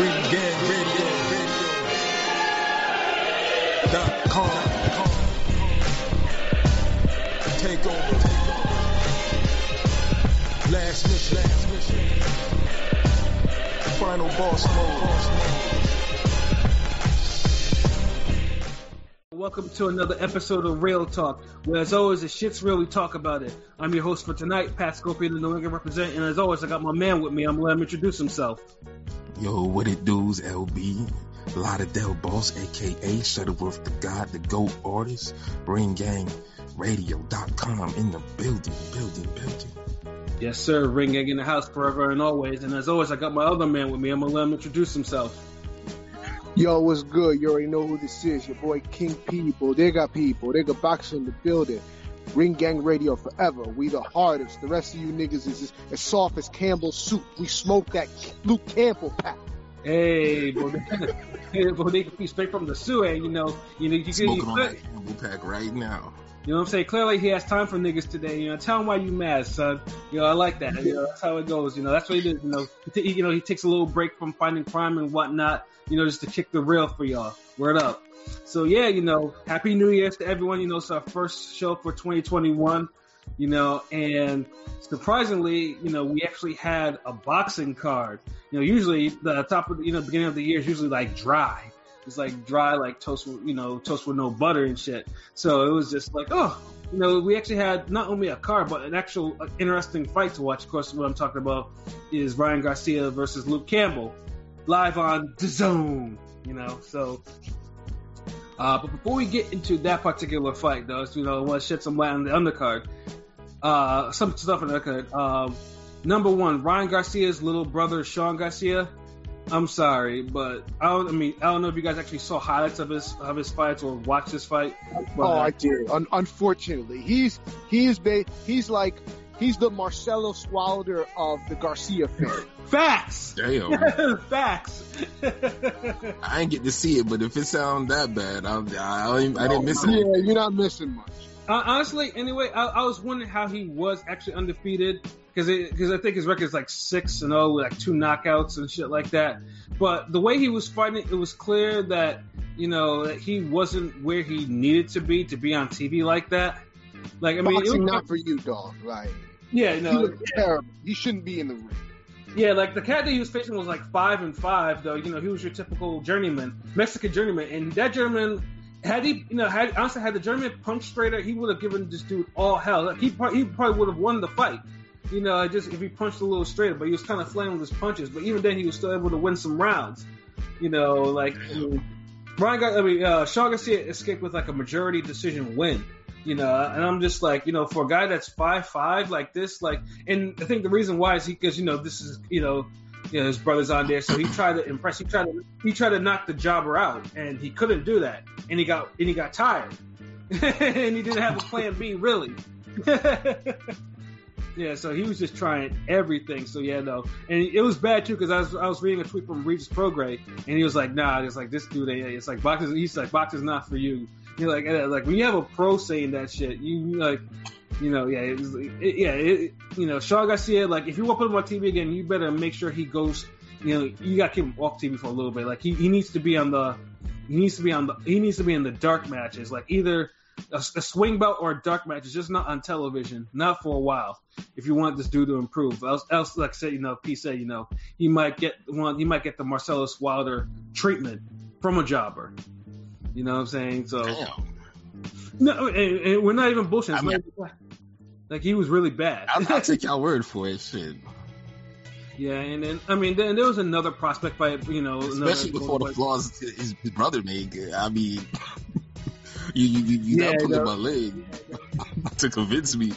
Ring Gang Radio. Dot com. Take over. Last mission. Last mission. Final boss mode. Welcome to another episode of Real Talk, where as always, the shit's real, we talk about it. I'm your host for tonight, Pat Scorpion, the New England representative, and as always, I got my man with me. I'm gonna let him introduce himself. Yo, what it do's, LB? Lauderdale Boss, aka Shuttleworth the God, the GOAT artist, Ring Gang Radio.com in the building, building, building. Yes, sir. Ring Gang in the house forever and always. And as always, I got my other man with me. I'm gonna let him introduce himself. Yo, what's good? You already know who this is. Your boy King People. They got People. They got Boxer in the building. Ring Gang Radio forever. We the hardest. The rest of you niggas is as soft as Campbell's soup. We smoke that Luke Campbell pack. Hey, Bodega, hey, Bodega P, straight from the sewer. You know, you know, you, Smoking you, on that Campbell pack right now. You know what I'm saying? Clearly, he has time for niggas today. You know, tell him why you mad, son. You know, I like that. You know, that's how it goes. You know, that's what he did. You know, he, you know, he takes a little break from fighting crime and whatnot. You know, just to kick the rail for y'all. Word up. So yeah, you know, happy New Year's to everyone. You know, it's our first show for 2021. You know, and surprisingly, you know, we actually had a boxing card. You know, usually the top of you know beginning of the year is usually like dry. It's like dry, like toast, you know, toast with no butter and shit. So it was just like, oh, you know, we actually had not only a card, but an actual uh, interesting fight to watch. Of course, what I'm talking about is Ryan Garcia versus Luke Campbell, live on the Zone. You know, so. Uh, but before we get into that particular fight, though, you know, I want to shed some light on the undercard. Uh, some stuff on the undercard. Um, number one, Ryan Garcia's little brother, Sean Garcia. I'm sorry, but I don't. I mean, I don't know if you guys actually saw highlights of his of his fights or watched his fight. But, Oh, uh, I did. Un- unfortunately, he's he's ba- he's like he's the Marsellos Wilder of the Garcia family. facts. Damn. facts. I ain't get to see it, but if it sound that bad, I, I, I, I didn't miss it. Yeah, you're not missing much. Uh, honestly, anyway, I, I was wondering how he was actually undefeated because because I think his record is like six and zero, with like two knockouts and shit like that. But the way he was fighting, it was clear that you know that he wasn't where he needed to be to be on TV like that. Like I mean, it was, not for you, dog. Like yeah, you he know, looked terrible. He shouldn't be in the ring. Yeah, like the cat that he was facing was like five and five, though. You know, he was your typical journeyman, Mexican journeyman, and that journeyman had he, you know, had honestly had the journeyman punched straighter, he would have given this dude all hell. Like, he pro- he probably would have won the fight. You know, just if he punched a little straighter, but he was kind of flailing with his punches. But even then, he was still able to win some rounds. You know, like I mean, Ryan got, I mean, uh, Sean Garcia escaped with like a majority decision win. You know, and I'm just like, you know, for a guy that's five five like this, like, and I think the reason why is he because you know this is you know, you know his brother's on there, so he tried to impress, he tried to he tried to knock the jobber out, and he couldn't do that, and he got and he got tired, and he didn't have a plan B really. Yeah, so he was just trying everything. So yeah, no, and it was bad too because I was I was reading a tweet from Regis Prograis, and he was like, "Nah, it's like this dude, it's like boxing. He's like boxing's not for you." You're like, eh, like when you have a pro saying that shit, you like, you know, yeah, it was, it, yeah, it, you know, Sean Garcia, like if you want to put him on TV again, you better make sure he goes. You know, you got to keep him off TV for a little bit. Like he, he needs to be on the, he needs to be on the, he needs to be in the dark matches. Like either a, a swing bout or a dark match is just not on television, not for a while. If you want this dude to improve, else, else like said, you know, P said, you know, he might get one, he might get the Marsellos Wilder treatment from a jobber. You know what I'm saying? So Damn. no, and, and we're not even bullshitting. It's I mean- not like he was really bad. I'll, I'll take your word for it. Shit. yeah, and then I mean, then there was another prospect by you know, Especially before the flaws his, his brother made. Uh, I mean, you you you, you Yeah, pulling my leg to convince me.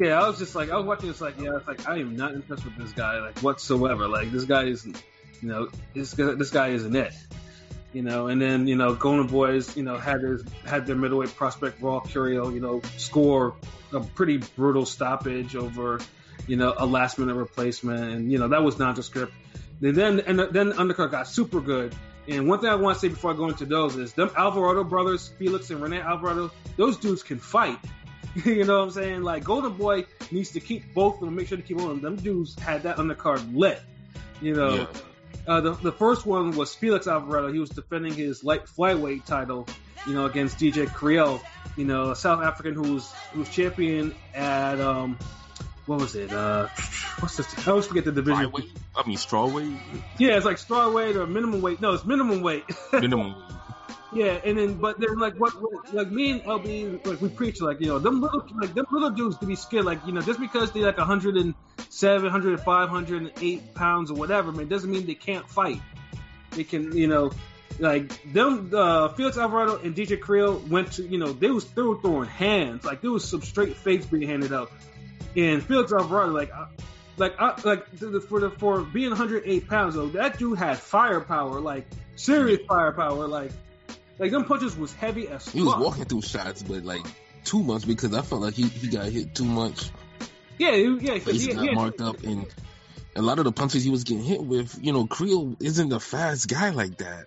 Yeah, I was just like, I was watching this, like, yeah, it's like I am not impressed with this guy, like whatsoever. Like this guy isn't, you know, this guy, this guy isn't it, you know. And then you know, Golden Boys, you know, had their had their middleweight prospect Raul Curiel, you know, score a pretty brutal stoppage over, you know, a last minute replacement, and you know that was nondescript. And then and then undercard got super good. And one thing I want to say before I go into those is them Alvarado brothers, Felix and Rene Alvarado, those dudes can fight. you know what I'm saying? Like Golden Boy needs to keep both of them, make sure to keep on them. Them dudes had that undercard lit. You know, Yeah. Uh, the the first one was Felix Alvarado. He was defending his light flyweight title, you know, against DJ Kriel, you know, a South African who was who was champion at um, what was it? Uh, what's this? I always forget the division. Flyweight? I mean, strawweight? Yeah, it's like strawweight or minimum weight. No, it's minimum weight. Minimum. Yeah, and then but then like what, like me and LB like we preach like you know them little like them little dudes to be scared like you know just because they're like 107, 105, 108 pounds or whatever man doesn't mean they can't fight. They can you know like them uh, Felix Alvarado and DJ Kriel went to you know they was they were throwing hands like there was some straight fakes being handed out, and Felix Alvarado like. I, like, I, like for the for being 108 pounds though, that dude had firepower, like serious firepower, like like them punches was heavy as fuck. He was walking through shots, but like too much because I felt like he, he got hit too much. Yeah, yeah, Face yeah, got yeah. marked up, and a lot of the punches he was getting hit with, you know, Kriel isn't a fast guy like that.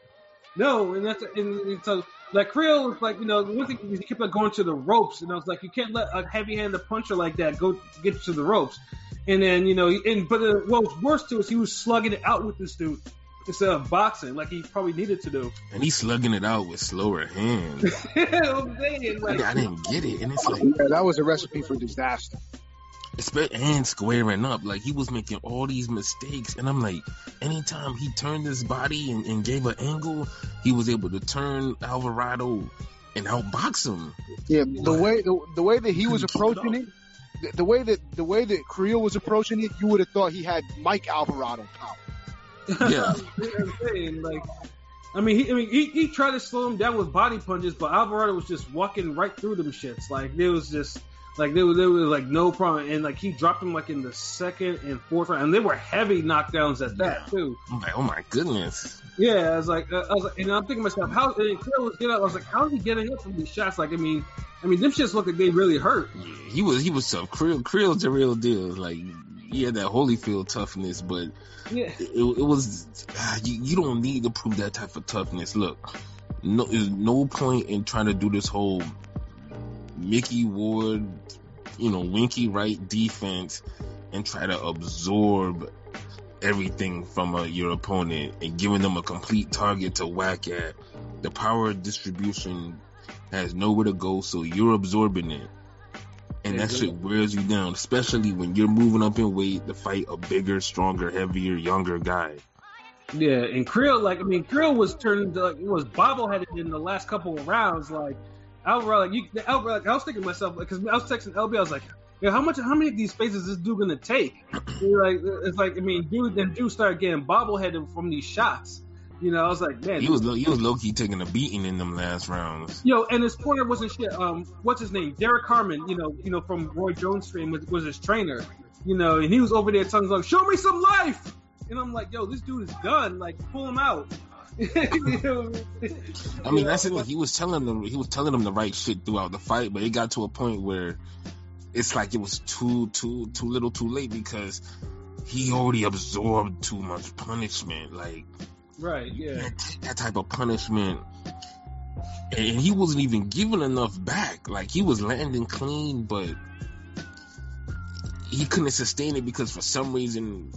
No, and that's and, and so like Kriel was like you know one thing is he kept on going to the ropes, and I was like you can't let a heavy-handed puncher like that go get to the ropes, and then you know and but uh, what was worse too is he was slugging it out with this dude instead of boxing like he probably needed to do. And he's slugging it out with slower hands. I'm saying, like, I didn't get it, and it's like Yeah, that was a recipe for disaster. Espe- and squaring up. Like he was making all these mistakes, and I'm like, anytime he turned his body and, and gave an angle, he was able to turn Alvarado and outbox him. Yeah, the way the, the way that he was Couldn't it approaching it, the, the way that the way that Kriel was approaching it, you would have thought he had Mike Alvarado power. Yeah. I'm saying, like, I mean, he, I mean, he, he tried to slow him down with body punches, but Alvarado was just walking right through them shits. Like, there was just, like, there was, there was like no problem, and like he dropped him like in the second and fourth round, and they were heavy knockdowns at that too. I'm like, oh my goodness. Yeah, I was like, uh, I was like, and I'm thinking to myself, how? And was getting up. I was like, how is he getting up from these shots? Like, I mean, I mean, them shits look like they really hurt. Yeah, he was he was tough. Kriel Kriel's the real deal. Like had that Holyfield toughness, but Yeah, it, it was ah, you, you don't need to prove that type of toughness. Look, no, there's no point in trying to do this whole Micky Ward, you know, Winky Wright defense and try to absorb everything from uh, your opponent and giving them a complete target to whack at. The power distribution has nowhere to go, so you're absorbing it. And that shit wears you down, especially when you're moving up in weight to fight a bigger, stronger, heavier, younger guy. Yeah, and Kriel, like I mean, Kriel was turned to, like it was bobbleheaded in the last couple of rounds. Like Alvarado, like you, Alvarado, like, I was thinking to myself because I was texting LB, I was like, yeah, how much, how many of these spaces is this dude gonna take? Like it's like I mean, dude, then dude started getting bobbleheaded from these shots. You know, I was like, man, He was low- he was low key taking a beating in them last rounds. Yo, and his corner wasn't shit. Um, what's his name? Derek Harmon. You know, you know from Roy Jones' stream was, was his trainer. You know, and he was over there telling like, "Show me some life." And I'm like, "Yo, this dude is done. Like, pull him out." You know? I mean, that's it. He was telling them he was telling them the right shit throughout the fight, but it got to a point where it's like it was too too too little, too late because he already absorbed too much punishment. Like right? Yeah. take that type of punishment. And he wasn't even giving enough back. Like he was landing clean, but he couldn't sustain it because for some reason,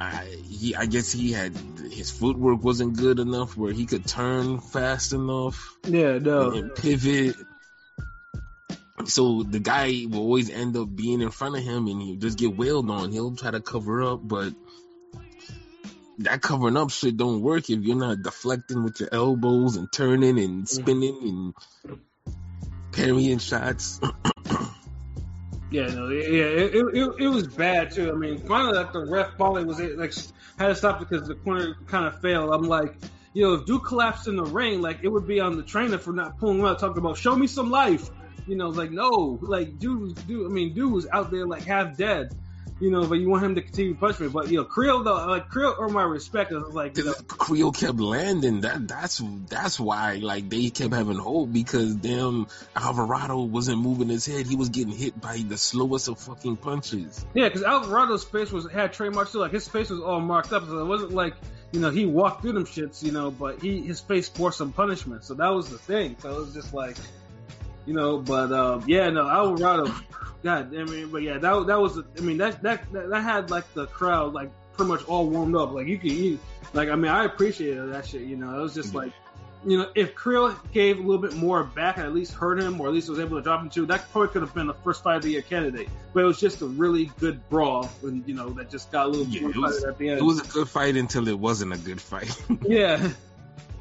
I he I guess he had his footwork wasn't good enough where he could turn fast enough Yeah. No. and pivot. So the guy will always end up being in front of him, and he'll just get wailed on. He'll try to cover up, but that covering up shit don't work if you're not deflecting with your elbows and turning and mm. spinning and parrying shots. Yeah, no, yeah, it, it, it, it was bad too. I mean, finally, like the ref finally was it, like had to stop because the corner kind of failed. I'm like, you know, if Duke collapsed in the ring, like it would be on the trainer for not pulling him out, talking about show me some life. You know, like no, like dude dude. I mean, dude was out there like half dead. You know, but you want him to continue punishment. But you know, Kriel though, like Kriel, or my respect, is like you know, Kriel kept landing. That that's that's why like they kept having hope because damn Alvarado wasn't moving his head. He was getting hit by the slowest of fucking punches. Yeah, because Alvarado's face was had trademarks too. Like his face was all marked up, so it wasn't like you know he walked through them shits, you know. But he his face bore some punishment, so that was the thing. So it was just like, you know. But um, yeah, no, Alvarado, God, I mean, but yeah, that that was, I mean, that that that, that had like the crowd like pretty much all warmed up. Like you could eat. Like I mean, I appreciated that shit. You know, it was just Yeah. like. You know, if Kriel gave a little bit more back and at least hurt him, or at least was able to drop him too, that probably could have been the first fight of the year candidate. But it was just a really good brawl, and you know that just got a little Yeah, it was- at the end. It was a good fight until it wasn't a good fight. Yeah.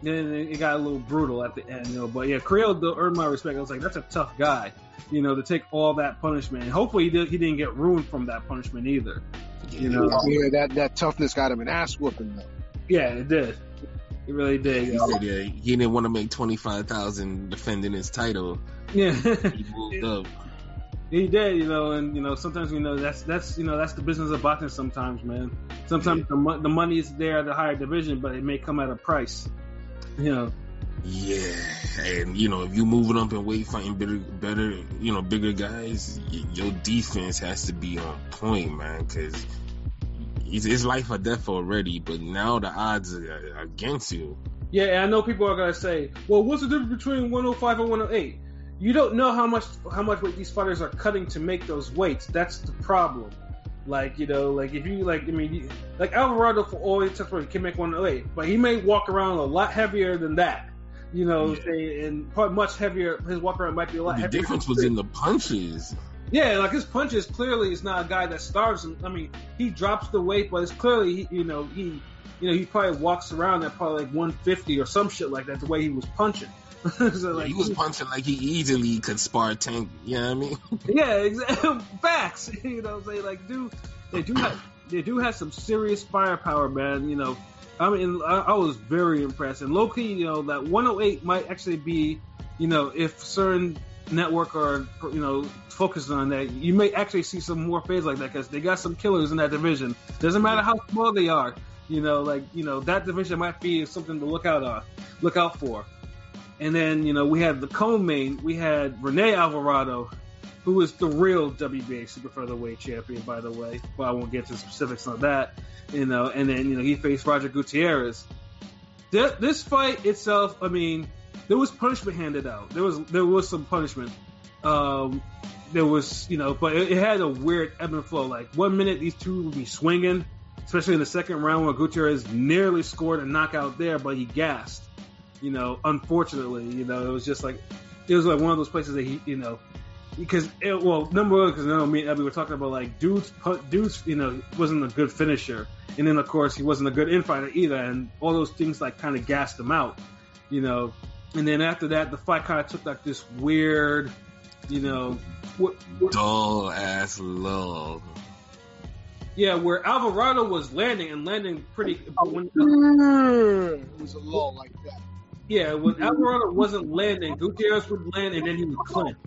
Then it got a little brutal at the end, you know. But yeah, Kriel though earned my respect. I was like, that's a tough guy, you know, to take all that punishment. And hopefully he, did, he didn't get ruined from that punishment either. You know, Yeah, that that toughness got him an ass whooping though. yeah, it did. It really did. He know. said yeah, he didn't want to make twenty five thousand defending his title. Yeah, He moved up. he did. You know, and you know sometimes you know that's that's you know that's the business of boxing. Sometimes, man. Sometimes the mo- the money is there at the higher division, but it may come at a price. Yeah, and you know if you moving up in weight, fighting better, better, you know, bigger guys, y- your defense has to be on point, man, because it's, it's life or death already. But now the odds are against you. Yeah, and I know people are gonna say, "Well, what's the difference between 105 and 108?" You don't know how much how much weight these fighters are cutting to make those weights. That's the problem. Like you know, like if you like, I mean, you, like Alvarado for all intents and can make 108, but he may walk around a lot heavier than that. You know, Yeah. say, and probably much heavier. His walk around might be a lot The difference was in the punches. Yeah, like his punches clearly is not a guy that starves him. I mean, he drops the weight, but it's clearly he, you know he you know he probably walks around at probably like 150 or some shit like that. The way he was punching. so like he was punching like he easily could spar Tank. You know what I mean? yeah, exactly. Facts. You know, what I'm saying like dude, they do have they do have some serious firepower, man. You know, I mean, I, I was very impressed. And low key, you know, that 108 might actually be, you know, if certain network are you know focuses on that, you may actually see some more fades like that because they got some killers in that division. Doesn't matter how small they are. You know, like you know that division might be something to look out on, look out for. And then you know we had the co-main, we had Rene Alvarado, who is the real WBA super featherweight champion, by the way. But I won't get to specifics on that. You know, and then you know he faced Roger Gutierrez. Th- This fight itself, I mean, there was punishment handed out. There was there was some punishment. Um, there was you know, but it, it had a weird ebb and flow. Like one minute these two would be swinging, especially in the second round where Gutierrez nearly scored a knockout there, but he gassed. You know, unfortunately, you know, it was just like it was like one of those places that he, you know, because it, well, number one, because you know, me and Abby were talking about like dudes, pu- dudes, you know, wasn't a good finisher, and then of course he wasn't a good infighter either, and all those things like kind of gassed him out, you know, and then after that, the fight kind of took like this weird, you know, what, Dull ass love. yeah, where Alvarado was landing and landing pretty. Oh, when, It was a lull like that. Yeah, when Alvarado wasn't landing, Gutierrez would land and then he would clinch.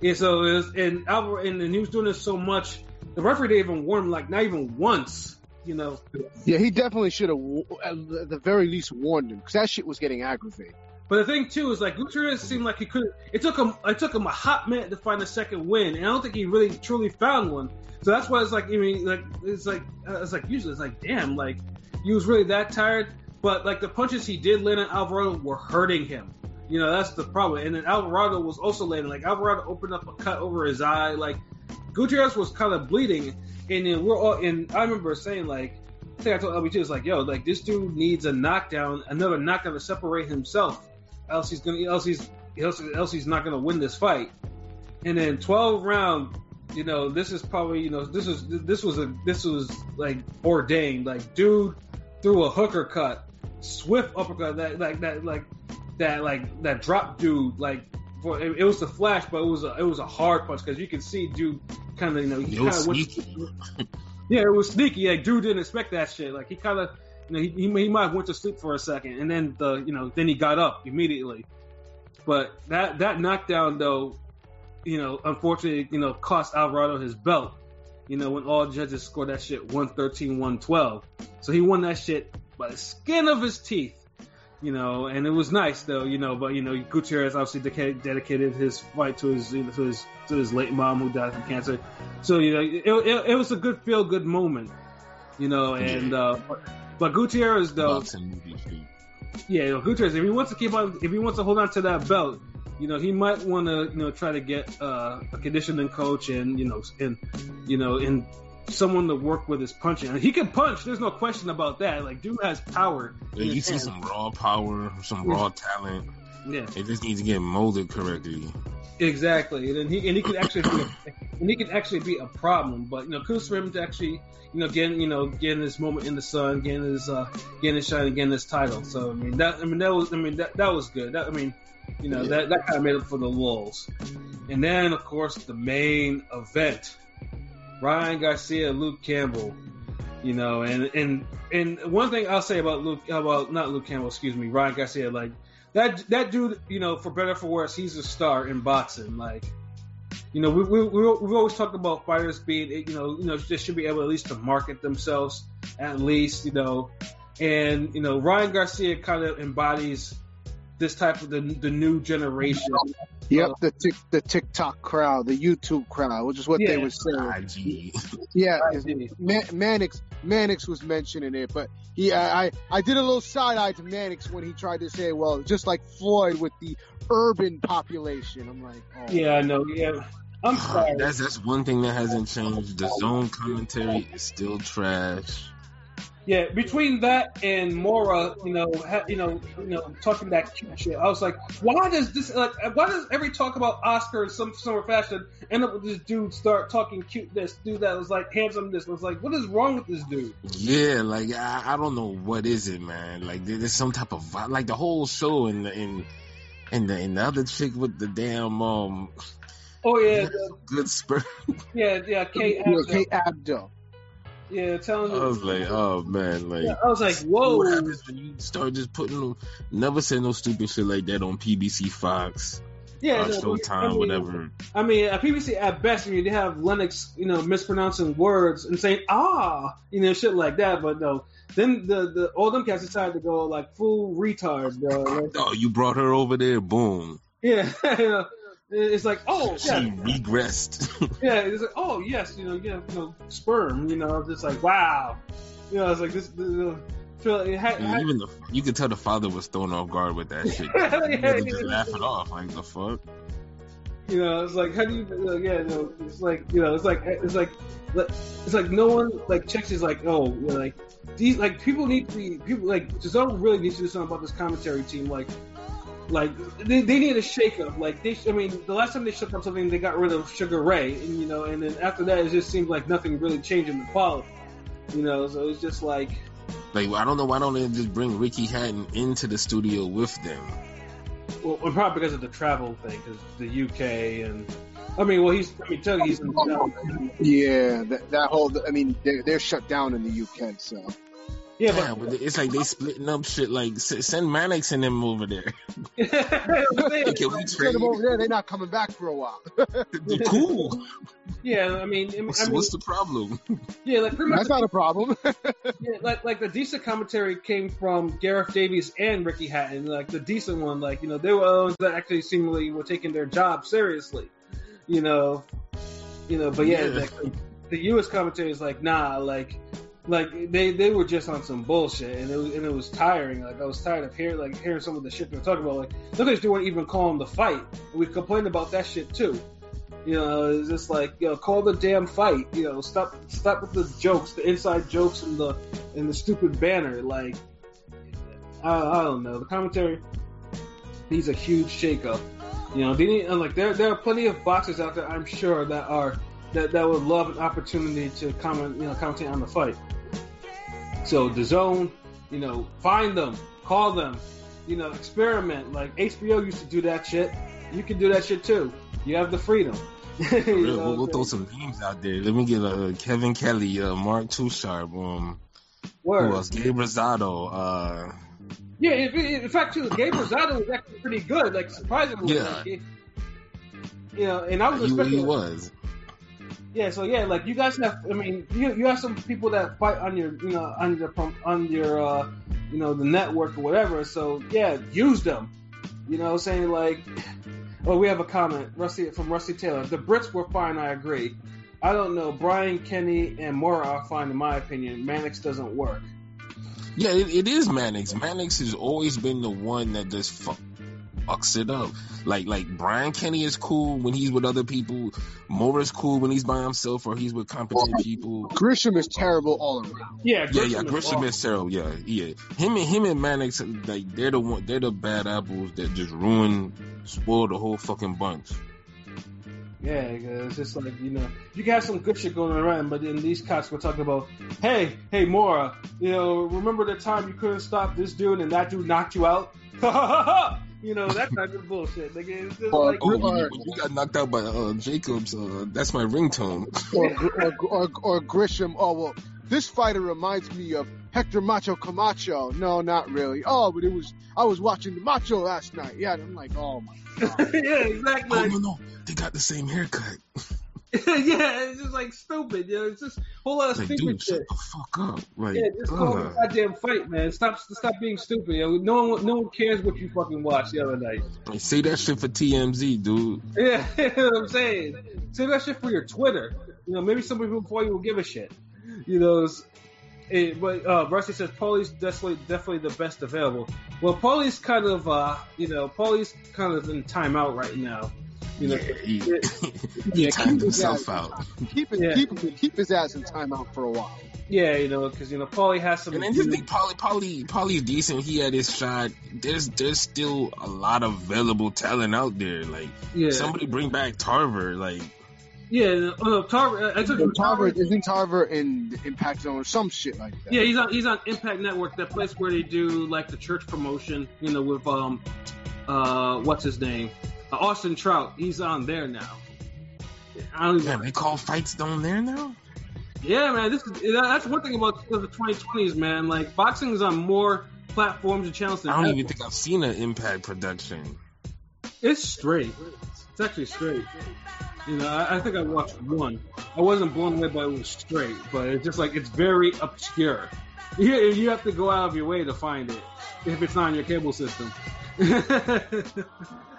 Yeah, so it was, and Alvarado, and he was doing this so much, the referee didn't even warn him, like not even once, you know. Yeah, he definitely should have, at the very least, warned him because that shit was getting aggravated. But the thing too is like Gutierrez seemed like he could. It took him. It took him a hot minute to find a second win, and I don't think he really truly found one. So that's why it's like I mean, like it's like uh, it's like usually it's like damn, like he was really that tired. But like the punches he did land on Alvarado were hurting him. You know that's the problem. And then Alvarado was also landing. Like Alvarado opened up a cut over his eye. Like Gutierrez was kind of bleeding, and then we're all. And I remember saying like. I think I told LBT, it's like, yo, like this dude needs a knockdown, another knockdown to separate himself else he's gonna else he's else, else he's not gonna win this fight. And then 12 round, you know, this is probably you know this was this was a this was like ordained. Like dude threw a hooker cut, swift uppercut that like that like that like that drop dude like. For, it, it was the flash, but it was a it was a hard punch because you can see dude kind of you know he kind of went yeah, it was sneaky. Like dude didn't expect that shit. Like he kind of, you know, he, he he might have went to sleep for a second, and then the you know then he got up immediately. But that that knockdown though, you know, unfortunately, you know, cost Alvarado his belt. You know, when all judges scored that shit 113, 112. So he won that shit by the skin of his teeth. You know, and it was nice though, you know, but you know, Gutierrez obviously dedicated, dedicated his fight to his you know, to his to his late mom who died from cancer. So you know, it, it, it was a good feel good moment, you know. And uh, but, Gutierrez though, yeah, you know, Gutierrez, if he wants to keep on, if he wants to hold on to that belt, you know, he might want to, you know, try to get uh, a conditioning coach and, you know, and, you know, and someone to work with his punching. And he can punch. There's no question about that. Like dude has power. in you see hands. some raw power, some raw talent. Yeah, It just needs to get molded correctly. exactly. And then he and he could actually be a, and he could actually be a problem. But you know, kudos for him to actually you know getting you know getting his moment in the sun, getting his uh getting his shine, getting his title. So I mean that I mean that was I mean that that was good. That I mean you know that that kind of made up for the lulls. And then of course the main event, Ryan Garcia, Luke Campbell. You know, and and and one thing I'll say about Luke uh, about not Luke Campbell, excuse me, Ryan Garcia, like that that dude, you know, for better or for worse, he's a star in boxing. Like, you know, we we we we've always talked about fighters being, you know, you know, they should be able at least to market themselves, at least, you know, and you know, Ryan Garcia kind of embodies this type of the the new generation. Yep, the tick, the TikTok crowd, the YouTube crowd, which is what they were saying. IG. Yeah, ah, ah, IG. Man, Mannix, Mannix was mentioning it, but he, I, I, I did a little side eye to Mannix when he tried to say, well, just like Floyd with the urban population. I'm like, oh, Yeah, I know. Yeah, I'm sorry. That's that's one thing that hasn't changed. The zone commentary is still trash. Yeah, between that and Mora, you know, ha, you know, you know, talking that cute shit, I was like, why does this like, why does every talk about Oscar in some summer fashion end up with this dude start talking cute this, dude that was like handsome this was like, what is wrong with this dude? Yeah, like I, I don't know what is it, man. Like there's some type of vi- like the whole show and and and the and the other chick with the damn um Oh yeah, the, good spur. yeah, yeah, Kate, you know, Abdo. Kate Abdo. Yeah, telling I was like, oh man, like. yeah, I was like, whoa. What happens when you start just putting them? never say no stupid shit like that on PBC Fox, yeah, uh, no, Showtime, I mean, whatever. I mean, at PBC at best, I mean, they have Lennox, you know, mispronouncing words and saying ah, you know, shit like that. But no, then the the all them cats decided to go like full retards, bro. Like, Oh, you brought her over there, boom. yeah, it's like oh She yeah, regressed. yeah, it's like oh yes, you know, yeah, you know, sperm, you know, just like wow, you know, it's like this. this uh, it had, even the you could tell the father was thrown off guard with that shit. Yeah, just yeah. laugh it off, like the fuck. You know, it's like how do you? Uh, yeah, no, it's like you know, it's like it's like it's like no one like checks is like oh you know, like these like people need to be people like Giselle really needs to do something about this commentary team like like they, they need a shake up like they I mean the last time they shook up something they got rid of Sugar Ray and you know and then after that it just seemed like nothing really changed in the quality you know so it's just like Like I don't know why don't they just bring Ricky Hatton into the studio with them? well probably because of the travel thing because the UK and I mean well he's I mean tell you he's in Yeah, that, that whole, I mean, they're, they're shut down in the UK, so. Yeah Yeah, but but it's like they splitting up shit. Like send Mannix and them over there. yeah, Can we Send trade? them over there, they're not coming back for a while. cool. Yeah, I mean, I What's, mean, what's the problem? yeah, like pretty much, That's not a problem. yeah, like like the decent commentary came from Gareth Davies and Ricky Hatton. Like the decent one, like you know, they were the ones that actually seemingly were taking their job seriously. You know, you know, but yeah, Yeah. Like, the U.S. commentary is like, nah, like. Like they, they were just on some bullshit and it was and it was tiring. Like I was tired of hearing like hearing some of the shit they were talking about. Like they weren't even calling the fight. We complained about that shit too. You know, it's just like, you know, call the damn fight. You know, stop stop with the jokes, the inside jokes and the and the stupid banner. Like, I, I don't know. The commentary needs a huge shakeup. You know, they need like there there are plenty of boxers out there, I'm sure, that are that, that would love an opportunity to comment, you know, commentate on the fight. So the zone, you know, find them, call them, you know, experiment. Like HBO used to do that shit. You can do that shit too. You have the freedom. You we'll, we'll throw some names out there. Let me get uh, Kevin Kelly, uh, Mark Touchard, um, Word. who else? Gabe Rosado, uh, Yeah, in, in fact, too, Gabe Rosado was actually pretty good. Like surprisingly, Yeah. like, you know, and I was he, expecting. he was. Yeah, so yeah, like you guys have. I mean, you you have some people that fight on your, you know, on your on your, uh, you know, the network or whatever. So yeah, use them. You know, saying like, oh, we have a comment, Rusty from Rusty Taylor. The Brits were fine. I agree. I don't know. Brian Kenny and Mora are fine in my opinion. Mannix doesn't work. Yeah, it, it is Mannix. Mannix has always been the one that just fucks it up. Like like Brian Kenny is cool when he's with other people. Morris is cool when he's by himself or he's with competent people. Grisham is terrible all around. Yeah, Yeah, yeah, is Grisham awesome. is terrible. Yeah, yeah. Him and him and Mannix, like they're the one, they're the bad apples that just ruin, spoil the whole fucking bunch. Yeah, 'cause it's just like you know, you can have some good shit going around, but then these cops were talking about, hey, hey, Mora, you know, remember the time you couldn't stop this dude and that dude knocked you out? you know, that type of bullshit. Like, it's just Or- like, Oh, Or- you, you got knocked out by uh, Jacobs, uh, that's my ringtone. Or, or, or, or Grisham. Oh well, this fighter reminds me of Hector Macho Camacho. No, not really. Oh, but it was. I was watching the Macho last night. Yeah, I'm like, oh my. god. yeah, exactly. Oh no, no, they got the same haircut. yeah, it's just like stupid. You know, it's just a whole lot of Like, stupid dude, shit. shut the fuck up. Like, Yeah, just ugh. a goddamn fight, man. Stop, stop being stupid. You know, no one, no one cares what you fucking watched the other night. Say that shit for TMZ, dude. Yeah, you know what I'm saying. Save that shit for your Twitter. You know, maybe somebody before you will give a shit. You know, it, but uh, Rusty says Paulie's definitely definitely the best available. Well, Paulie's kind of uh, you know, Paulie's kind of in timeout right now. You know, Yeah, he, Yeah. he Yeah, timed keep his himself out. Keep it, Yeah. keep keep his ass in timeout for a while. yeah, you know, because you know, Paulie has some. And then just think, Polly, Polly, Polly's decent. He had his shot. There's, there's still a lot of available talent out there. Like yeah, somebody bring back Tarver. Like yeah. Uh, Tarver, I took Tarver isn't Tarver in Impact Zone or some shit like that. Yeah, he's on he's on Impact Network, that place where they do like the church promotion, you know, with um uh what's his name? Uh, Austin Trout. He's on there now. I don't damn, they call fights down there now. yeah, man, this is that's one thing about the 2020s, man. Like boxing is on more platforms and channels than I don't ever. even think I've seen an Impact production. It's straight. It's actually straight. You know, I, I think I watched one. I wasn't blown away by it was straight, but it's just like it's very obscure. You, you have to go out of your way to find it if it's not on your cable system.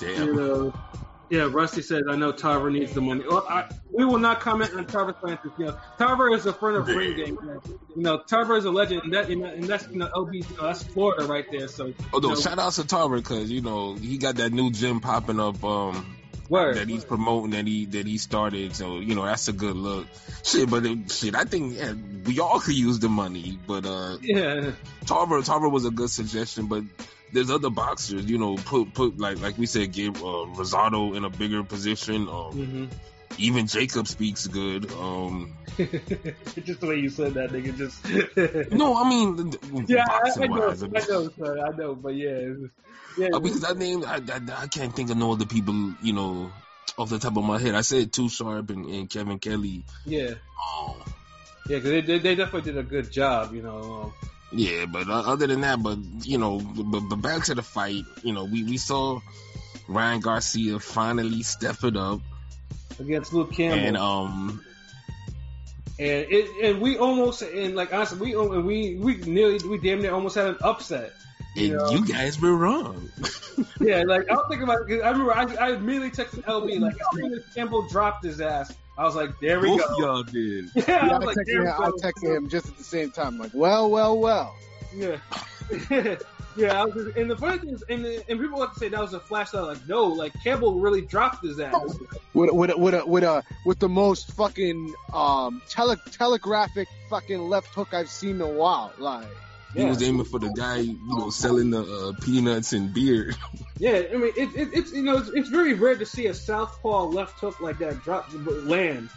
you Damn. know, yeah. Rusty says, "I know Tarver needs the money." Well, I, we will not comment on Tarver's finances. You know, Tarver is a friend of Ring Gang. man. You know, Tarver is a legend, and, that, and, that, and that's you know, LB, you know, that's Florida right there. So, Although you know, shout out to Tarver because you know he got that new gym popping up. Um, word. that he's promoting that he that he started. So you know that's a good look. Shit, but it, shit, I think yeah, we all could use the money. But uh, yeah. Tarver Tarver was a good suggestion. But there's other boxers, you know, put put like like we said, give uh, Rosado in a bigger position. Um, hmm even Jacob speaks good. Um, just the way you said that, nigga. Just no, I mean yeah, I, I know, I know, I know, but yeah, yeah, Uh, because I named I, I I can't think of no other people, you know, off the top of my head. I said Too Sharp and, and Kevin Kelly. yeah, Um, yeah, because they, they they definitely did a good job, you know. Um, Yeah, but uh, other than that, but you know, but, but back to the fight, you know, we, we saw Ryan Garcia finally step it up, against Luke Campbell, and um, and it and we almost and like honestly, we we we nearly we damn near almost had an upset. And Yeah. you guys were wrong. Yeah, like I was thinking about it 'cause I remember I, I immediately texted LB like as soon as Campbell dropped his ass, I was like, there we Both go. y'all did. Yeah, Yeah, I I was like, texted, him, I go. texted him just at the same time, like, well, well, well. Yeah. yeah, I was just, and the funny thing is, and, and people like to say that was a flash out. Like, no, like Campbell really dropped his ass. With with with a, with a with the most fucking um tele, telegraphic fucking left hook I've seen in a while. Like, He Yeah. was aiming for the guy, you know, selling the uh, peanuts and beer. Yeah, I mean, it, it, it's you know, it's, it's very rare to see a southpaw left hook like that drop land,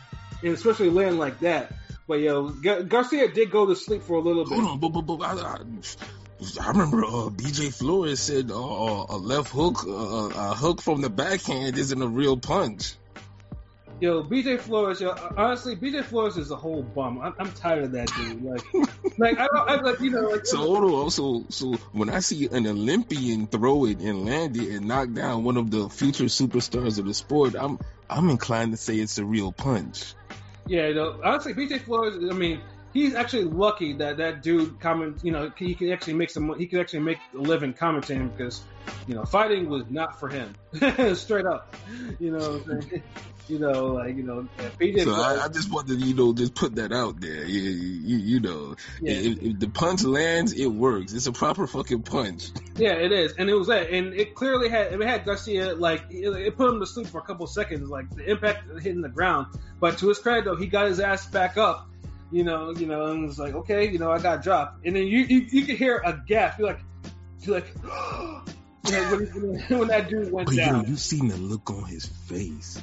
and especially land like that. But yo, Gar- Garcia did go to sleep for a little bit. Hold on, but, but, but I, I, I remember uh, BJ Flores said uh, uh, a left hook, uh, a hook from the backhand isn't a real punch. Yo, BJ Flores, yo, uh, honestly, BJ Flores is a whole bum. I'm, I'm tired of that dude. Like, like I, don't- I like you know, like So hold on, so so when I see an Olympian throw it and land it and knock down one of the future superstars of the sport, I'm I'm inclined to say it's a real punch. Yeah, no, honestly, BJ Flores. I mean, he's actually lucky that that dude comment. You know, he can actually make some. He can actually make a living commentating because, you know, fighting was not for him. Straight up, you know. I'm? You know, like you know, if he did. So I, I just wanted to, you know, just put that out there. You, you, you know, Yeah. if, if the punch lands, it works. It's a proper fucking punch. Yeah, it is, and it was that, and it clearly had it had Garcia like it, it put him to sleep for a couple seconds, like the impact hitting the ground. But to his credit, though, he got his ass back up, you know, you know, and was like, okay, you know, I got dropped, and then you you, you could hear a gasp, you're like, you're like, you know, when, when, when that dude went But yo, you seen the look on his face.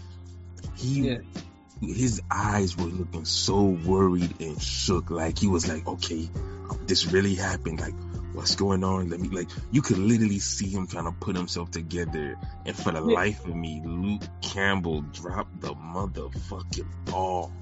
He, Yeah. his eyes were looking so worried and shook. Like he was like, okay, this really happened. Like, what's going on? Let me, like, you could literally see him trying to put himself together. And for the Yeah. life of me, Luke Campbell dropped the motherfucking ball.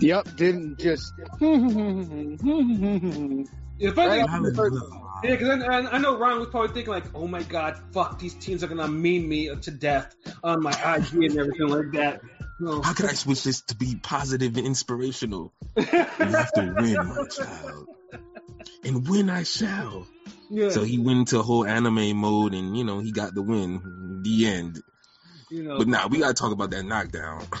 Yep, didn't just. The funny Right thing- after first- Yeah, because I, I I know Ryan was probably thinking like, "Oh my God, fuck! These teams are gonna meme me to death on my IG and everything like that." No. How could I switch this to be positive and inspirational? You have to win, my child. And win I shall. yeah, So he went into a whole anime mode and, you know, he got the win. The end. You know. But nah, we gotta talk about that knockdown.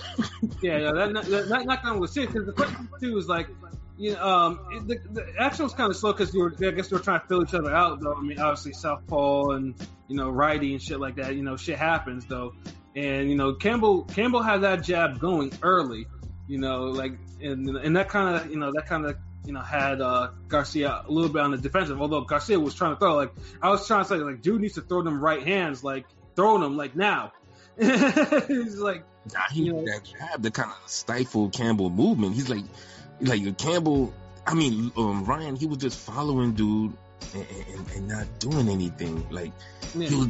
Yeah, yeah, that, that, that knockdown was sick because the question too was like, you know, um, it, the, the action was kind of slow because we were, I guess they were trying to fill each other out though. I mean, obviously Southpaw and you know righty and shit like that. You know, shit happens though, and you know Campbell Campbell had that jab going early. You know, like and and that kind of you know that kind of you know had uh, Garcia a little bit on the defensive. Although Garcia was trying to throw, like I was trying to say, like dude needs to throw them right hands, like throwing them like now. He's like. Nah, he You know- that jab to kind of stifle Campbell movement. He's like, like Campbell. I mean, um, Ryan. He was just following dude and, and, and not doing anything. Like Yeah. he was.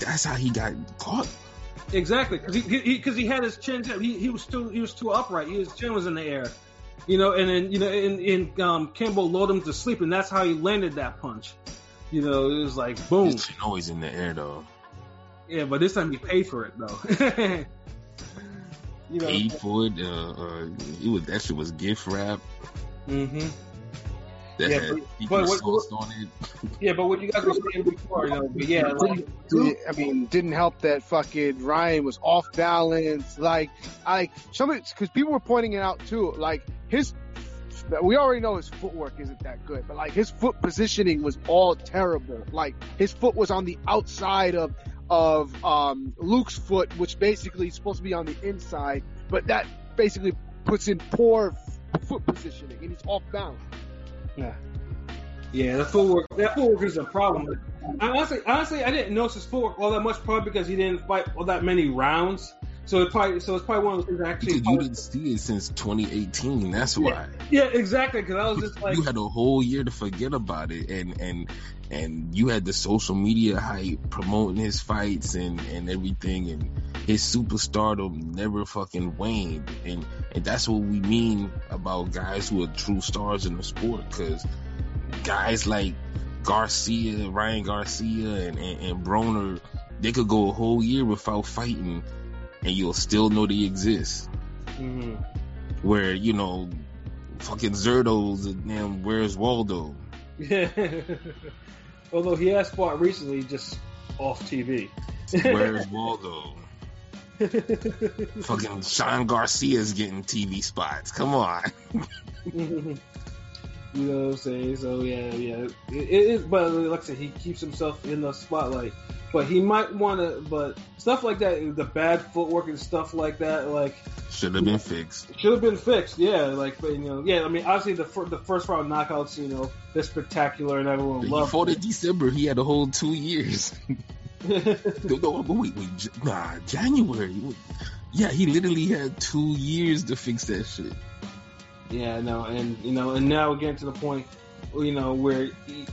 That's how he got caught. Exactly, because he because he, he had his chin. He, he was too he was too upright. His chin was in the air, you know. And then you know, and, and um, Campbell lulled him to sleep, and that's how he landed that punch. You know, it was like boom. His chin always in the air though. Yeah, but this time he paid for it though. you know. Paid for it. Uh, uh, it was that shit was gift wrap. hmm That Yeah, had but- but what- sauce on it. Yeah, but what you guys were saying before, you know, but yeah, like, I mean, didn't help that fucking Ryan was off balance. Like, I some because people were pointing it out too. Like his, we already know his footwork isn't that good, but like his foot positioning was all terrible. Like his foot was on the outside of of um Luke's foot, which basically is supposed to be on the inside, but that basically puts in poor foot positioning, and he's off balance. Yeah. Yeah, the footwork that footwork is a problem. I honestly, honestly, I didn't notice his footwork all that much, probably because he didn't fight all that many rounds. So it probably, so it's probably one of those things actually. You didn't see it since 2018. That's why. yeah, exactly. Because I was just like, you had a whole year to forget about it, and and and you had the social media hype promoting his fights and and everything, and his superstardom never fucking waned, and and that's what we mean about guys who are true stars in the sport, because guys like Garcia, Ryan Garcia, and, and and Broner, they could go a whole year without fighting, and you'll still know they exist. mhm. Where you know, fucking Zurdo's and damn, where's Waldo? Although he has fought recently, just off TV. Where's Waldo? Fucking Sean Garcia's getting TV spots. Come on. You know what I'm saying? So yeah, yeah. It, it is, but like I said, he keeps himself in the spotlight. But he might want to, but stuff like that, the bad footwork and stuff like that, like Should have been fixed. should have been fixed. Yeah, like but, you know, yeah. I mean, obviously the fir- the first round knockouts, you know, they're spectacular and everyone He loves. fought in December. He had a whole two years. no, no, but wait, wait, nah, January. Yeah, he literally had two years to fix that shit. Yeah, no, and you know, and now we're getting to the point, you know, where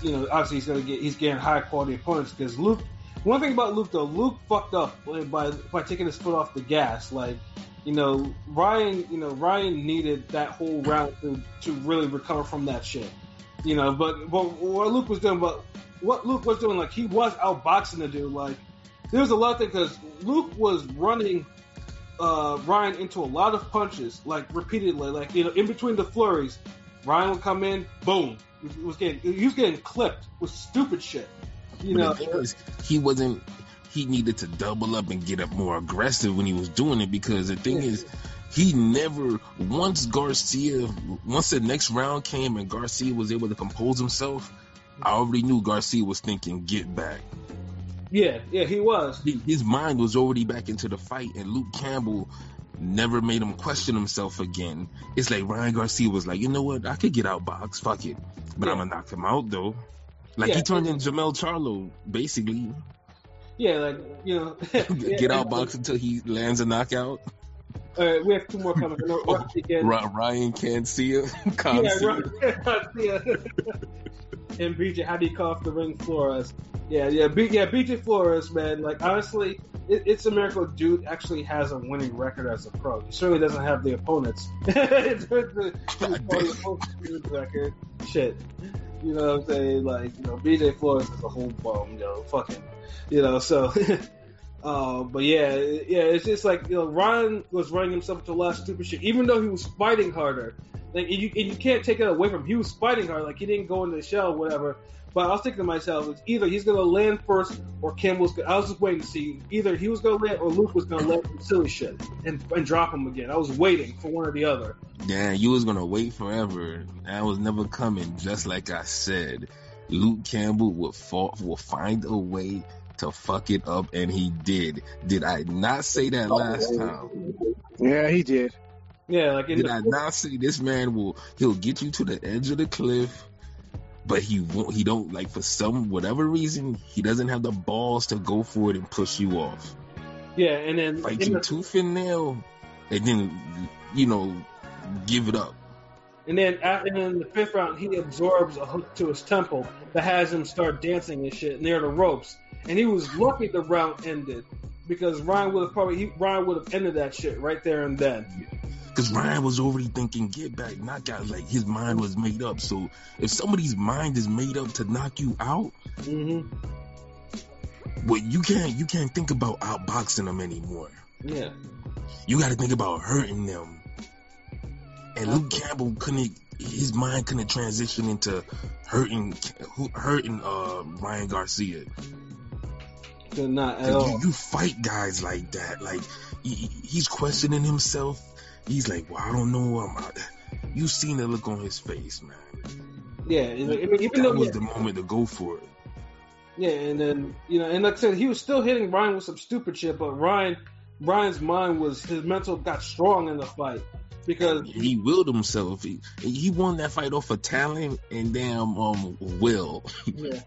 you know, obviously he's gonna get he's getting high quality opponents because Luke. One thing about Luke though, Luke fucked up by by taking his foot off the gas. Like, you know, Ryan, you know, Ryan needed that whole round to to really recover from that shit. You know, but but what Luke was doing, but what Luke was doing, like he was outboxing the dude. Like, there was a lot of things because Luke was running uh, Ryan into a lot of punches, like repeatedly, like you know, in between the flurries, Ryan would come in, boom, he was getting he was getting clipped with stupid shit. You But know, is, he wasn't. He needed to double up and get up more aggressive when he was doing it because the thing Yeah. is, he never once Garcia once the next round came and Garcia was able to compose himself. I already knew Garcia was thinking get back. Yeah, yeah, he was. He- His mind was already back into the fight, and Luke Campbell never made him question himself again. It's like Ryan Garcia was like, you know what, I could get out box, fuck it, but Yeah. I'm gonna knock him out though. Like Yeah. he turned in Jermell Charlo, basically. Yeah, like you know, get out box until he lands a knockout. All right, we have two more coming. No, Oh. Ryan can't see it. Yeah, Can't see yeah. and BJ, how do you call off the ring Flores? Yeah, yeah, B, yeah, BJ Flores, man. Like honestly, it, it's a miracle. Dude actually has a winning record as a pro. He certainly doesn't have the opponents. the, the, record. Shit. You know what I'm saying? Like, you know, BJ Flores is a whole bum, you know, fucking, you know, so. Uh, but yeah, yeah, it's just like you know, Ryan was running himself to a lot of stupid shit, even though he was fighting harder. Like and you, and you can't take it away from him. He was fighting hard, like he didn't go into the shell, whatever. But I was thinking to myself, it's either he's gonna land first, or Campbell's. Gonna, I was just waiting to see either he was gonna land, or Luke was gonna land some silly shit and and drop him again. I was waiting for one or the other. Yeah, you was gonna wait forever. That was never coming. Just like I said, Luke Campbell would fall, will find a way to fuck it up, and he did. Did I not say that oh, last time? Yeah, he did. Yeah, like in Did the, I not say this man will? He'll get you to the edge of the cliff, but he won't. He don't like for some whatever reason he doesn't have the balls to go for it and push you off. yeah, and then Fight you the, tooth and nail, and then you know give it up. And then, at, and then the fifth round, he absorbs a hook to his temple that has him start dancing and shit near the ropes. And he was lucky the round ended because Ryan would have probably he, Ryan would have ended that shit right there and then. Because Ryan was already thinking get back, knockout. Like his mind was made up. So if somebody's mind is made up to knock you out, hmm well, you can't you can't think about outboxing them anymore. Yeah, You got to think about hurting them. And Luke Campbell couldn't. His mind couldn't transition into hurting hurting uh, Ryan Garcia. Not at all. You, you fight guys like that. Like he, he's questioning himself. He's like, "Well, I don't know." I'm out. You seen the look on his face, man. Yeah, and, I mean, even that though was yeah, the moment to go for it. yeah, and then you know, and like I said, he was still hitting Ryan with some stupid shit, but Ryan, Ryan's mind was his mental got strong in the fight because He willed himself. He, he won that fight off of talent and damn um will. Yeah.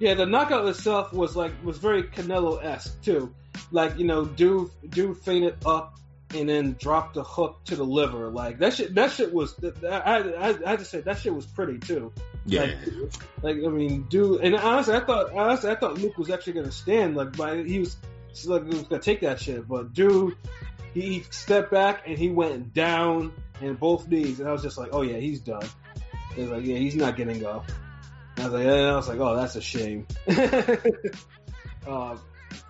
Yeah, the knockout itself was like was very Canelo esque too. Like you know, dude, dude feinted up and then dropped the hook to the liver. Like that shit. That shit was. I I, I had to say that shit was pretty too. Yeah. Like, like I mean, dude. And honestly, I thought honestly I thought Luke was actually gonna stand. Like, by he was like he was gonna take that shit. But dude, he stepped back and he went down in both knees, and I was just like, oh yeah, he's done. It was like, yeah, he's not getting up. I was like, and I was like, oh, that's a shame. uh,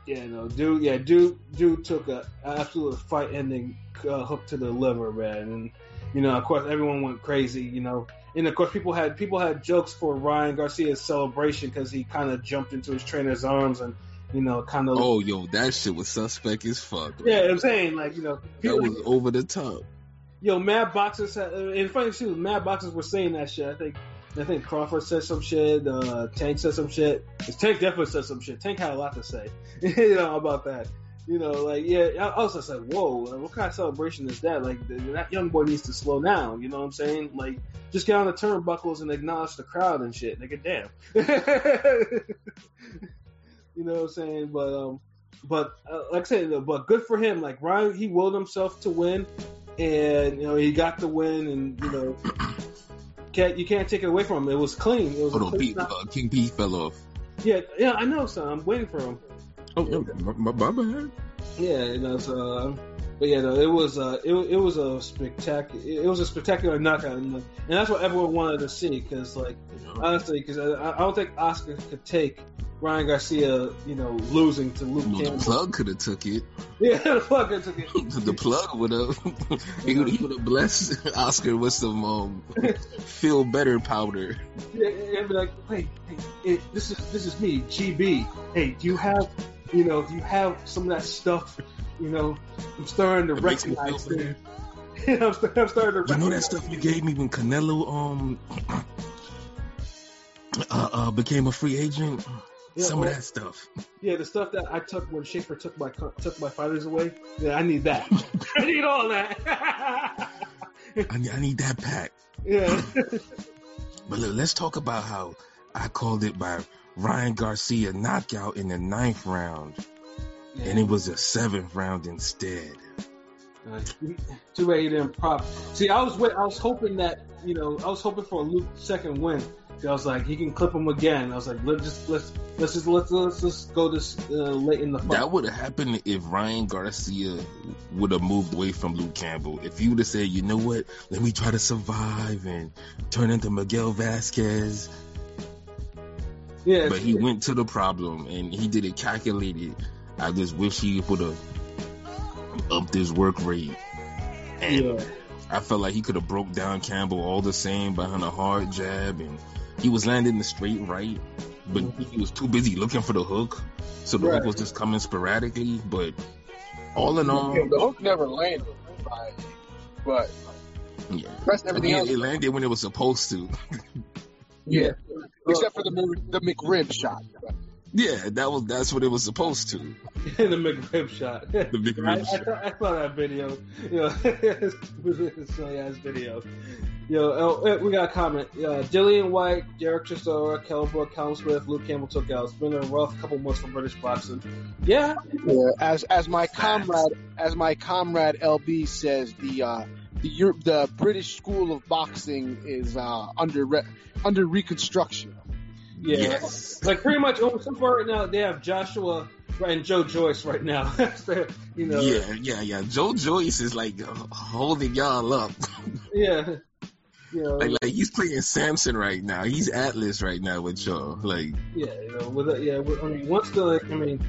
yeah, no, dude, yeah, dude, dude took a absolute fight-ending uh, hook to the liver, man, and you know, of course, everyone went crazy, you know, and of course, people had people had jokes for Ryan Garcia's celebration because he kind of jumped into his trainer's arms and you know, kind of. Oh, yo, that shit was suspect as fuck. Yeah, I'm saying like you know, That was over the top. yo, mad boxers. Had, and funny too, mad boxers were saying that shit. I think, I think Crawford said some shit. Uh, Tank said some shit. Tank definitely said some shit. Tank had a lot to say, you know, about that. You know, like yeah, I just like, whoa, what kind of celebration is that? Like that young boy needs to slow down. You know what I'm saying? Like just get on the turnbuckles and acknowledge the crowd and shit. Nigga, damn. you know what I'm saying? But um, but uh, like I said, but good for him. Like Ryan, he willed himself to win, and you know he got the win, and you know can't you can't take it away from him. It was clean. It was a Hold on, clean Pete, uh, King P fell off. yeah, yeah. I know, son. I'm waiting for him. Oh, no, my, my, my bad. Yeah, you know, so, uh, but yeah, no, it was uh, it, it was a spectacular it was a spectacular knockout, and, and that's what everyone wanted to see because like honestly, because I, I don't think Oscar could take Ryan Garcia, you know, losing to Luke Well, the plug could have took it. Yeah, the fucker took it. the plug would have. he would have blessed Oscar with some um, feel better powder. Yeah, yeah, and be like, hey, hey, hey, this is this is me, GB. Hey, do you have, you know, do you have some of that stuff? You know, I'm starting to It recognize things. I'm, st- I'm starting to You know that stuff you gave me when Canelo um uh, uh became a free agent. Yeah, Some well- of that stuff. Yeah, the stuff that I took when Schaefer took my took my fighters away. Yeah, I need that. I need all that. I need, I need that pack. yeah. But look, let's talk about how I called it by Ryan Garcia knockout in the ninth round, and it was a seventh round instead. Uh, too bad he didn't prop. See, I was I was hoping that you know I was hoping for a Luke second win. I was like, he can clip him again. I was like, let's just let's let's just let's let's just go this uh, late in the fight. That would have happened if Ryan Garcia would have moved away from Luke Campbell. If he would have said, you know what, let me try to survive and turn into Miguel Vasquez. yeah, But he went to the problem and he did it calculated. I just wish he would have upped his work rate. And yeah, I felt like he could have broke down Campbell all the same behind a hard jab and he was landing the straight right, but mm-hmm. he was too busy looking for the hook. So the Right. hook was just coming sporadically. But all in all, Yeah, the hook never landed, but yeah. everything Again, else, it landed when it was supposed to. yeah, except for the the McRib shot. Yeah, that was that's what it was supposed to. the McRib shot. The big I, rib I, shot. saw- I saw that video. You know, it's a silly ass video. Yo, oh, eh, we got a comment. Uh, Dillian Whyte, Derek Chisora, Kell Brook, Callum Smith, Luke Campbell took out. It's been a rough couple months for British boxing. Yeah, Yeah, as as my comrade as my comrade LB says, the uh, the Euro- the British School of Boxing is uh, under re- under reconstruction. Yeah. Yes. Like pretty much, oh, so far right now they have Joshua and Joe Joyce right now. you know, Yeah, yeah, yeah. Joe Joyce is like uh, holding y'all up. yeah. You know, like, like he's playing Samson right now. He's Atlas right now with y'all. Like, yeah, you know, with a, yeah. With, I mean, once the, I mean,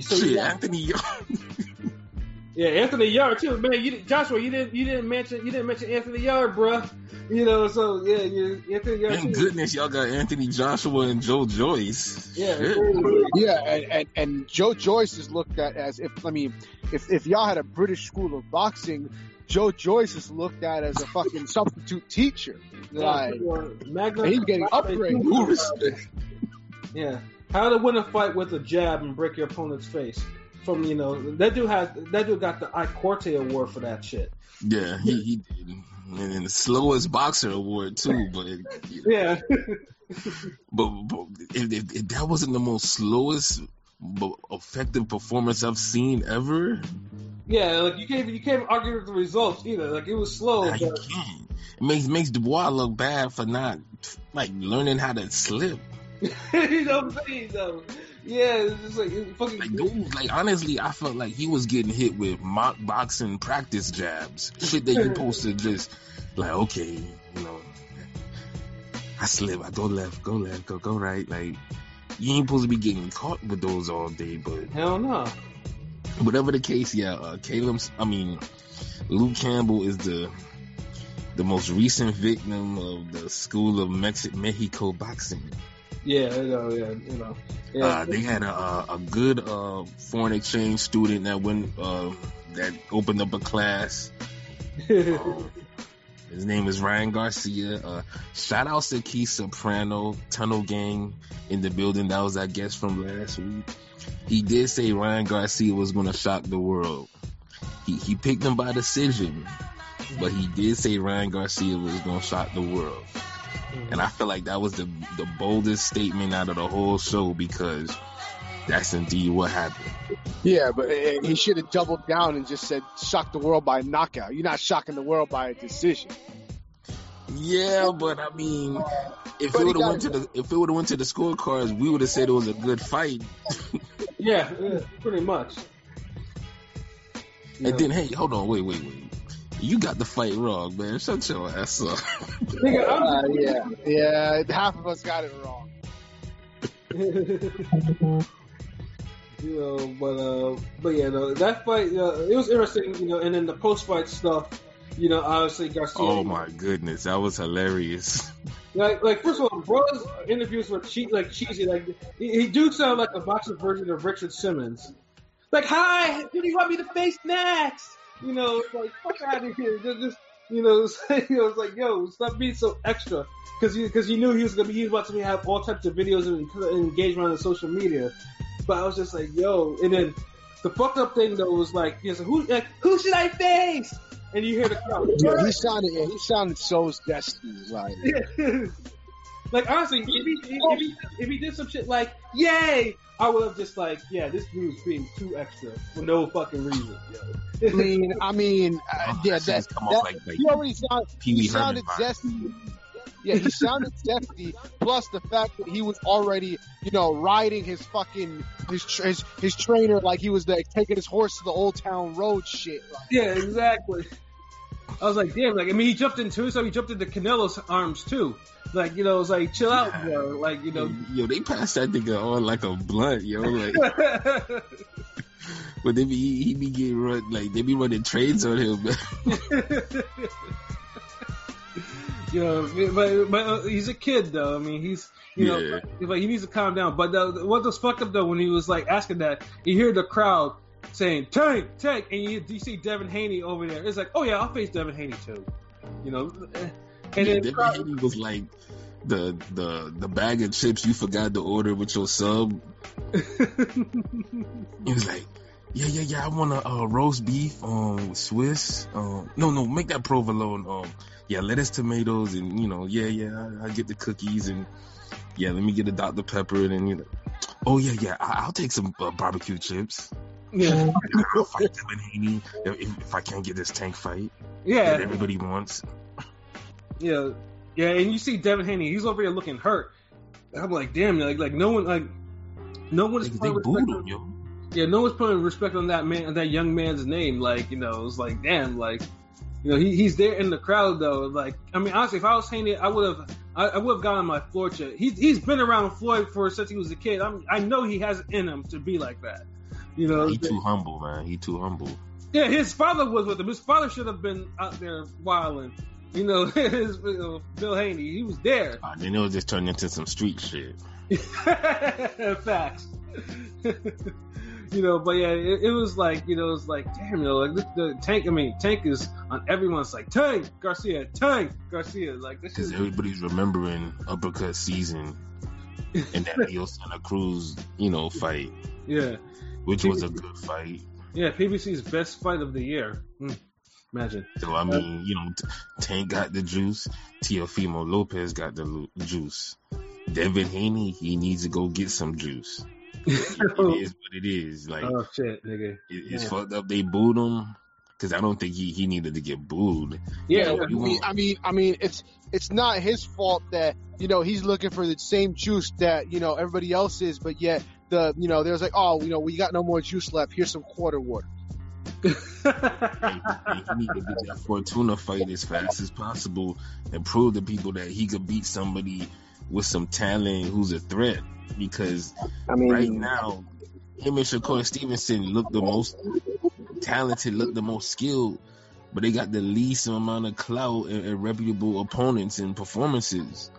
so shit, Anthony Young. Yeah, Anthony Yarde too, man. You Joshua, you didn't you didn't mention you didn't mention Anthony Yarde, bruh. You know, so yeah, you Anthony Yarde. Thank goodness y'all got Anthony Joshua and Joe Joyce. Yeah, Shit. Yeah, and, and and Joe Joyce is looked at as if I mean, if if y'all had a British School of Boxing, Joe Joyce is looked at as a fucking substitute teacher. Like, Magna. he's getting upgraded. Yeah, how to win a fight with a jab and break your opponent's face. From you know that dude has that dude got the I Corte award for that shit. Yeah, he, he did. And, and the slowest boxer award too, but Yeah, but, but if, if, if that wasn't the most slowest but effective performance I've seen ever, yeah. Like you can't you can't argue with the results either. Like it was slow, nah, but. It makes makes Dubois look bad for not like learning how to slip. you know what I'm saying though. Yeah, it's just like fucking. Like dude, like honestly, I felt like he was getting hit with mock boxing practice jabs, shit that you supposed to just like okay, you know, I slip, I go left, go left, go go right, like. You ain't supposed to be getting caught with those all day, but Hell no. whatever the case, yeah, uh, Caleb's, I mean, Luke Campbell is the the most recent victim of the school of Mex- Mexico boxing. Yeah, you know, yeah, you know. Yeah. Uh, they had a, a, good uh, foreign exchange student that went uh, that opened up a class. Um, his name is Ryan Garcia. Uh, shout out to Keith Soprano, Tunnel Gang in the building. That was, I guess, from last week. He did say Ryan Garcia was going to shock the world. He, he picked him by decision, but he did say Ryan Garcia was going to shock the world. And I feel like that was the the boldest statement out of the whole show because that's indeed what happened. Yeah, but he should have doubled down and just said, "Shock the world by knockout." You're not shocking the world by a decision. Yeah, but I mean, if But it would have got went to the if it would have went to the scorecards, we would have said it was a good fight. yeah, yeah, pretty much. And know. then, hey, hold on, wait, wait, wait. You got the fight wrong, man. Shut your ass up. Uh, yeah, yeah. Half of us got it wrong. you know, but uh, but yeah, no, that fight, uh, it was interesting, you know, and then the post fight stuff, you know, obviously Garcia. Oh my goodness, that was hilarious. Like, like first of all, Bro's interviews were che- like cheesy. Like he, he do sound like a boxing version of Richard Simmons. Like, hi, who do you want me to face next? You know, it's like fuck out of here. Just, just you know, you know, it's like yo, stop being so extra. Because because you knew he was gonna be he was about to have all types of videos and, and engagement on social media. But I was just like, yo, and then the fucked up thing though was like, you know, who like who should I face? And you hear the crowd. Yeah, he sounded. Yeah, he sounded so zesty. Like, like honestly, if he, if he if he did some shit like "Yay," I would have just like, yeah, this dude's being too extra for no fucking reason. Yo. I mean, I mean, uh, yeah, That that, come that off like, like he already sounded. Pee Wee He Herman sounded vibes. zesty. Yeah, he sounded zesty. Plus the fact that he was already, you know, riding his fucking his tra- his, his trainer like he was like taking his horse to the Old Town Road shit. Like, Yeah, exactly. I was like, damn, like I mean, he jumped into so he jumped into Canelo's arms too. Like you know, it was like, chill out, bro. Like you know. Yo, they passed that nigga on like a blunt, yo. Like, but they be he be getting run like they be running trades on him. Man. you know, but, but uh, he's a kid though. I mean, he's you know, Yeah. like he needs to calm down. But the, what was fucked up though when he was like asking that, you hear the crowd saying "Tank, Tank," and you, you see Devin Haney over there. It's like, oh yeah, I'll face Devin Haney too. You know, and Yeah, then Devin Haney was like the the the bag of chips you forgot to order with your sub. He was like, yeah, yeah, yeah. I want a uh, roast beef, um, Swiss. Um, no, no, make that provolone. Um, yeah, lettuce, tomatoes, and you know, yeah, yeah. I, I get the cookies and yeah, let me get a Dr Pepper and then you know, oh yeah, yeah. I, I'll take some uh, barbecue chips. Yeah, I'll fight Devin Haney if, if I can't get this tank fight that yeah, everybody wants. yeah, yeah. And you see Devin Haney, he's over here looking hurt. I'm like, damn, like, like no one, like, no one is They, they putting booed respect him, yo. yeah, no one's putting respect on that man, that young man's name. Like, you know, it's like, damn, like, you know, he, he's there in the crowd though. Like, I mean, honestly, if I was Haney, I would have, I, I would have gotten my Floyd check. He's he's been around Floyd for since he was a kid. I'm, I know he has it in him to be like that. You know, He too humble, man. He too humble. yeah, his father was with him. His father should have been out there wilding. You know, his, you know, Bill Haney, he was there. Uh, then it'll just turn into some street shit. Facts. you know, but yeah, it, it was like, you know, it's like, damn, you know, like the, the tank. I mean, tank is on everyone's like Tank Garcia, Tank Garcia. Like this Because everybody's remembering uppercut season and that Leo Santa Cruz, you know, fight, yeah, which was a good fight. yeah. PBC's best fight of the year. Hmm. Imagine. So I mean, you know, Tank got the juice, Teofimo Lopez got the lu- juice. Devin Haney, he needs to go get some juice. It is what it is. Like oh shit, nigga. it, it's yeah. fucked up. They booed him because I don't think he, he needed to get booed. Yeah, Yeah, I you mean, I mean, I mean, it's it's not his fault that you know he's looking for the same juice that you know everybody else is, but yet the you know there's like, oh, you know, we got no more juice left. Here's some quarter water. He need to that Fortuna fight as fast as possible and prove to people that he could beat somebody with some talent who's a threat. Because I mean, right now, him and Shakur Stevenson look the most talented, look the most skilled, but they got the least amount of clout and, and reputable opponents and performances.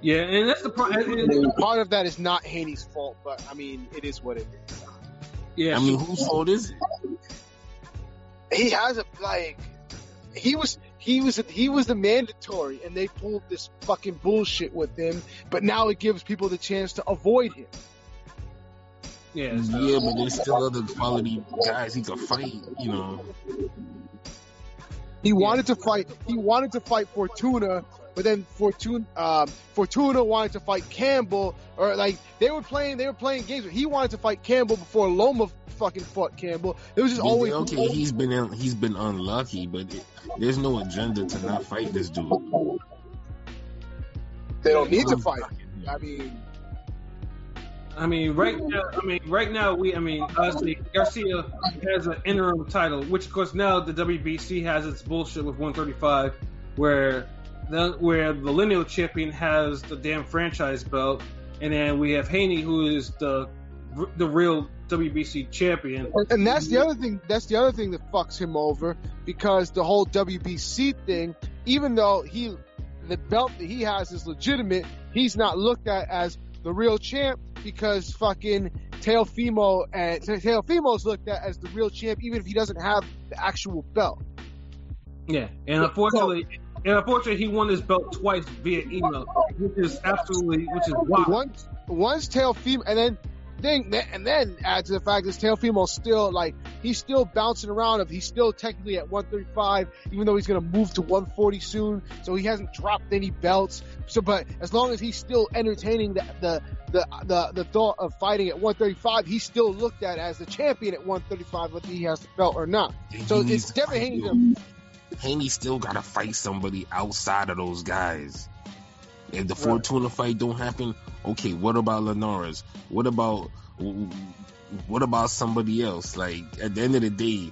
Yeah, and that's the I mean, part of that is not Haney's fault, but I mean, it is what it is. Yeah, I mean, whose fault is it? He has a like, he was. He was he was the mandatory, and they pulled this fucking bullshit with him. But now it gives people the chance to avoid him. yeah, it's- Yeah, but there's still other quality guys he could fight, you know. He wanted to fight. He wanted to fight Fortuna, but then Fortuna, um, Fortuna wanted to fight Campbell, or like they were playing. They were playing games. He wanted to fight Campbell before Loma fucking fought Campbell. It was just Yeah, always okay. He's been in, he's been unlucky, but it, there's no agenda to not fight this dude. They don't need to fight. I mean, I mean, right now, I mean, right now, we, I mean, honestly, Garcia has an interim title, which of course now the WBC has its bullshit with 135, where the where the lineal champion has the damn franchise belt, and then we have Haney, who is the the real WBC champion. And, that's the other thing. That's the other thing that fucks him over because the whole WBC thing, even though he, the belt that he has is legitimate, he's not looked at as the real champ because fucking Teofimo and eh, Teofimo's looked at as the real champ, even if he doesn't have the actual belt. Yeah, and unfortunately, and unfortunately, he won his belt twice via email, which is absolutely, which is wild. Once, once Teofimo, and then thing, and then add to the fact that Teofimo's still like he's still bouncing around. Of he's still technically at 135, even though he's gonna move to 140 soon. So he hasn't dropped any belts. So, but as long as he's still entertaining the the the the, the thought of fighting at 135, he's still looked at as the champion at 135, whether he has the belt or not. So it's to Devin Haney. Him. Haney still gotta fight somebody outside of those guys. If the Right. Fortuna fight don't happen, okay, what about Linares? What about what about somebody else? Like at the end of the day,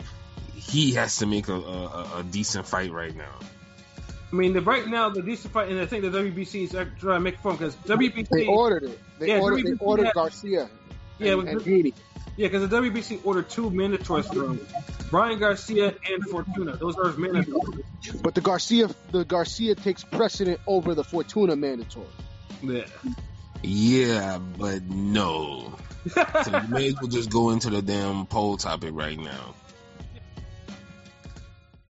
he has to make a, a, a decent fight right now. I mean, the, right now the decent fight, and I think the WBC is uh, trying to make fun because WBC, They ordered it. They Yeah, ordered. They WBC ordered had- Garcia. yeah, and, but- and yeah, because the WBC ordered two mandatories for him, Brian Garcia and Fortuna. Those are his mandatories. But the Garcia, the Garcia takes precedent over the Fortuna mandatory. Yeah. Yeah, but no. So you may as well just go into the damn poll topic right now.